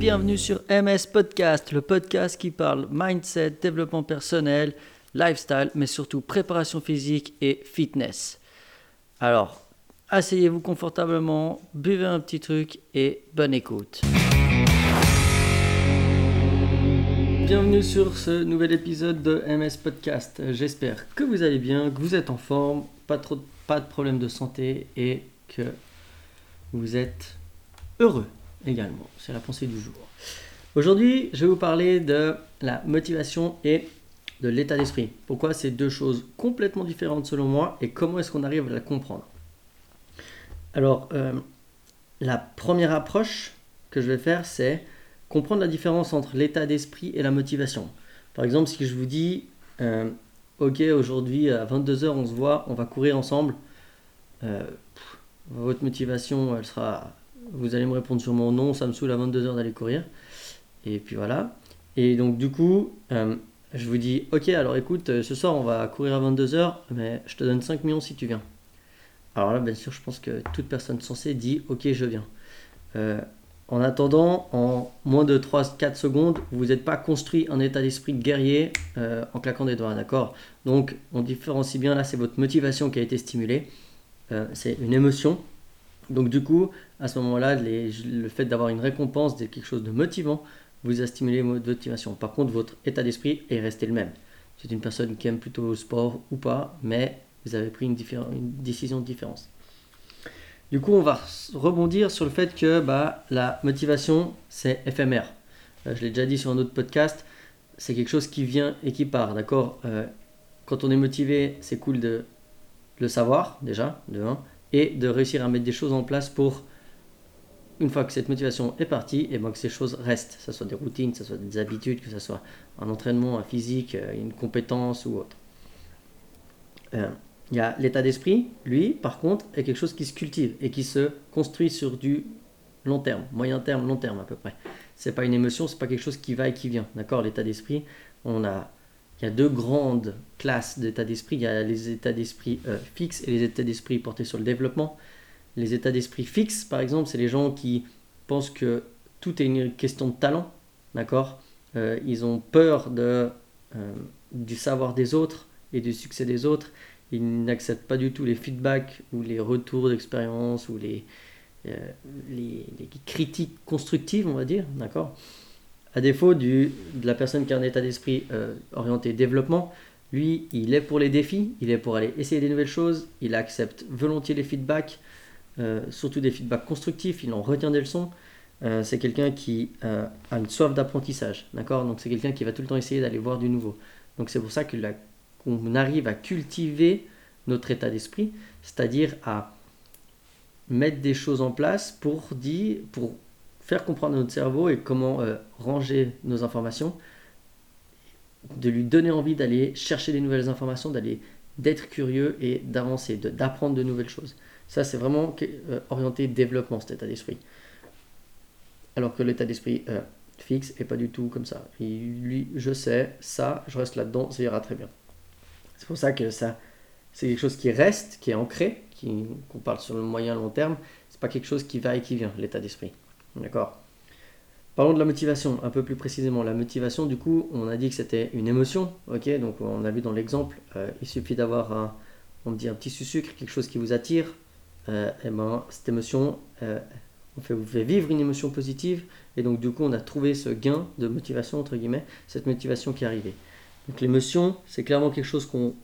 bienvenue sur MS Podcast, le podcast qui parle mindset, développement personnel, lifestyle, mais surtout préparation physique et fitness. Alors, asseyez-vous confortablement, buvez un petit truc et bonne écoute. Bienvenue sur ce nouvel épisode de MS Podcast. J'espère que vous allez bien, que vous êtes en forme, pas, trop, pas de problème de santé et que vous êtes heureux également. C'est la pensée du jour. Aujourd'hui, je vais vous parler de la motivation et de l'état d'esprit. Pourquoi ces deux choses complètement différentes selon moi et comment est-ce qu'on arrive à la comprendre? Alors, euh, la première approche que je vais faire, c'est comprendre la différence entre l'état d'esprit et la motivation. Par exemple, si je vous dis, euh, ok, aujourd'hui à 22h on se voit, on va courir ensemble, euh, votre motivation, elle sera vous allez me répondre sur mon nom, ça me saoule à 22h d'aller courir. Et puis voilà. Et donc du coup, euh, je vous dis, ok, alors écoute, euh, ce soir on va courir à 22h, mais je te donne 5 millions si tu viens. Alors là, bien sûr, je pense que toute personne censée dit, ok, je viens. Euh, en attendant, en moins de 3-4 secondes, vous n'êtes pas construit un état d'esprit guerrier en claquant des doigts, d'accord? Donc on différencie bien, là c'est votre motivation qui a été stimulée. c'est une émotion, donc du coup, à ce moment-là, le fait d'avoir une récompense, quelque chose de motivant, vous a stimulé votre motivation. Par contre, votre état d'esprit est resté le même. C'est une personne qui aime plutôt le sport ou pas, mais vous avez pris une, décision de différence. Du coup, on va rebondir sur le fait que bah, la motivation, c'est éphémère. Euh, je l'ai déjà dit sur un autre podcast, c'est quelque chose qui vient et qui part, d'accord? Euh, Quand on est motivé, c'est cool de le savoir, déjà, de 1 et de réussir à mettre des choses en place pour, une fois que cette motivation est partie, et ben que ces choses restent, que ce soit des routines, que ce soit des habitudes, que ce soit un entraînement, un physique, euh, une compétence ou autre. Euh, il y a l'état d'esprit, lui, par contre, est quelque chose qui se cultive et qui se construit sur du long terme, moyen terme, long terme à peu près. C'est pas une émotion, c'est pas quelque chose qui va et qui vient. D'accord? L'état d'esprit, on a il y a deux grandes classes d'état d'esprit. Il y a les états d'esprit euh, fixes et les états d'esprit portés sur le développement. Les états d'esprit fixes, par exemple, c'est les gens qui pensent que tout est une question de talent. D'accord? Euh, Ils ont peur de, euh, du savoir des autres et du succès des autres. Ils n'acceptent pas du tout les feedbacks ou les retours d'expérience ou les, les, les critiques constructives, on va dire. D'accord? À défaut de la personne qui a un état d'esprit euh, orienté développement, lui, il est pour les défis, il est pour aller essayer des nouvelles choses, il accepte volontiers les feedbacks, euh, surtout des feedbacks constructifs, il en retient des leçons. Euh, c'est quelqu'un qui a une soif d'apprentissage, d'accord? Donc c'est quelqu'un qui va tout le temps essayer d'aller voir du nouveau. Donc c'est pour ça qu'on arrive à cultiver notre état d'esprit, c'est-à-dire à mettre des choses en place pour dire, pour faire comprendre notre cerveau et comment euh, ranger nos informations, de lui donner envie d'aller chercher des nouvelles informations, d'aller d'être curieux et d'avancer, d'apprendre de, nouvelles choses. Ça, c'est vraiment euh, orienté développement, cet état d'esprit. Alors que l'état d'esprit euh, fixe est pas du tout comme ça. lui, je sais, ça, je reste là-dedans, ça ira très bien. C'est pour ça que ça, c'est quelque chose qui reste, qui est ancré, qu'on parle sur le moyen long terme. C'est pas quelque chose qui va et qui vient, l'état d'esprit. D'accord Parlons de la motivation, un peu plus précisément. La motivation, du coup, on a dit que c'était une émotion, ok? Donc on a vu dans l'exemple, euh, il suffit d'avoir un, on dit un petit sucre, quelque chose qui vous attire, euh, et ben cette émotion, euh, on fait, vous fait vivre une émotion positive, et donc du coup on a trouvé ce gain de motivation, entre guillemets, cette motivation qui est arrivée. Donc l'émotion, c'est clairement quelque chose qu'on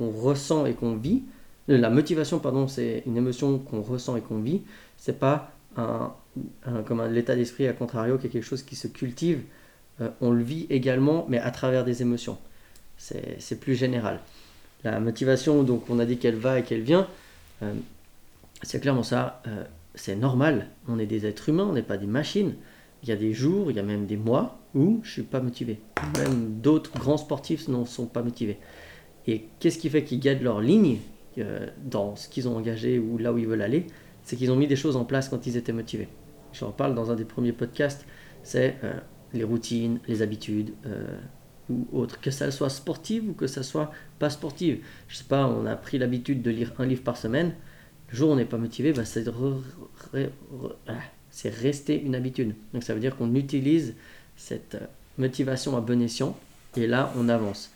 ressent et qu'on vit. La motivation, pardon, c'est une émotion qu'on ressent et qu'on vit. C'est pas un, comme l'état d'esprit à contrario, qui est quelque chose qui se cultive, euh, on le vit également, mais à travers des émotions. C'est plus général. La motivation, donc on a dit qu'elle va et qu'elle vient, euh, c'est clairement ça, euh, c'est normal. On est des êtres humains, on n'est pas des machines. Il y a des jours, il y a même des mois où je suis pas motivé. Même d'autres grands sportifs ne sont pas motivés. Et qu'est-ce qui fait qu'ils gagnent leur ligne dans ce qu'ils ont engagé ou là où ils veulent aller? C'est qu'ils ont mis des choses en place quand ils étaient motivés j'en parle dans un des premiers podcasts, c'est euh, les routines, les habitudes euh, ou autres, que ça soit sportive ou que ça soit pas sportive. Je sais pas, on a pris l'habitude de lire un livre par semaine. Le jour où on n'est pas motivé, bah, c'est ah, rester une habitude. Donc ça veut dire qu'on utilise cette euh, motivation à bon escient et là on avance.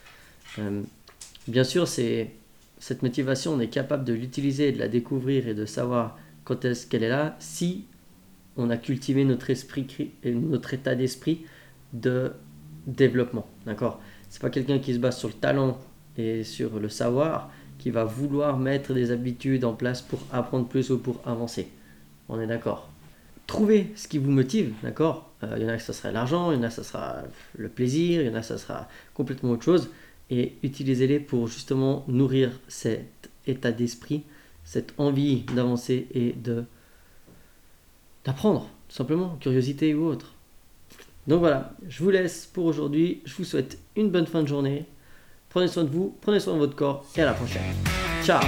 Bien sûr, cette motivation, on est capable de l'utiliser, de la découvrir et de savoir quand est-ce qu'elle est là si on a cultivé notre esprit, notre état d'esprit de développement. D'accord? C'est pas quelqu'un qui se base sur le talent et sur le savoir qui va vouloir mettre des habitudes en place pour apprendre plus ou pour avancer. On est d'accord? Trouvez ce qui vous motive, d'accord? Euh, Il y en a que ça sera l'argent, il y en a que ça sera le plaisir, il y en a que ça sera complètement autre chose. Et utilisez-les pour justement nourrir cet état d'esprit, cette envie d'avancer et de d'apprendre, tout simplement, curiosité ou autre. Donc voilà, je vous laisse pour aujourd'hui. Je vous souhaite une bonne fin de journée. Prenez soin de vous, prenez soin de votre corps et à la prochaine. Ciao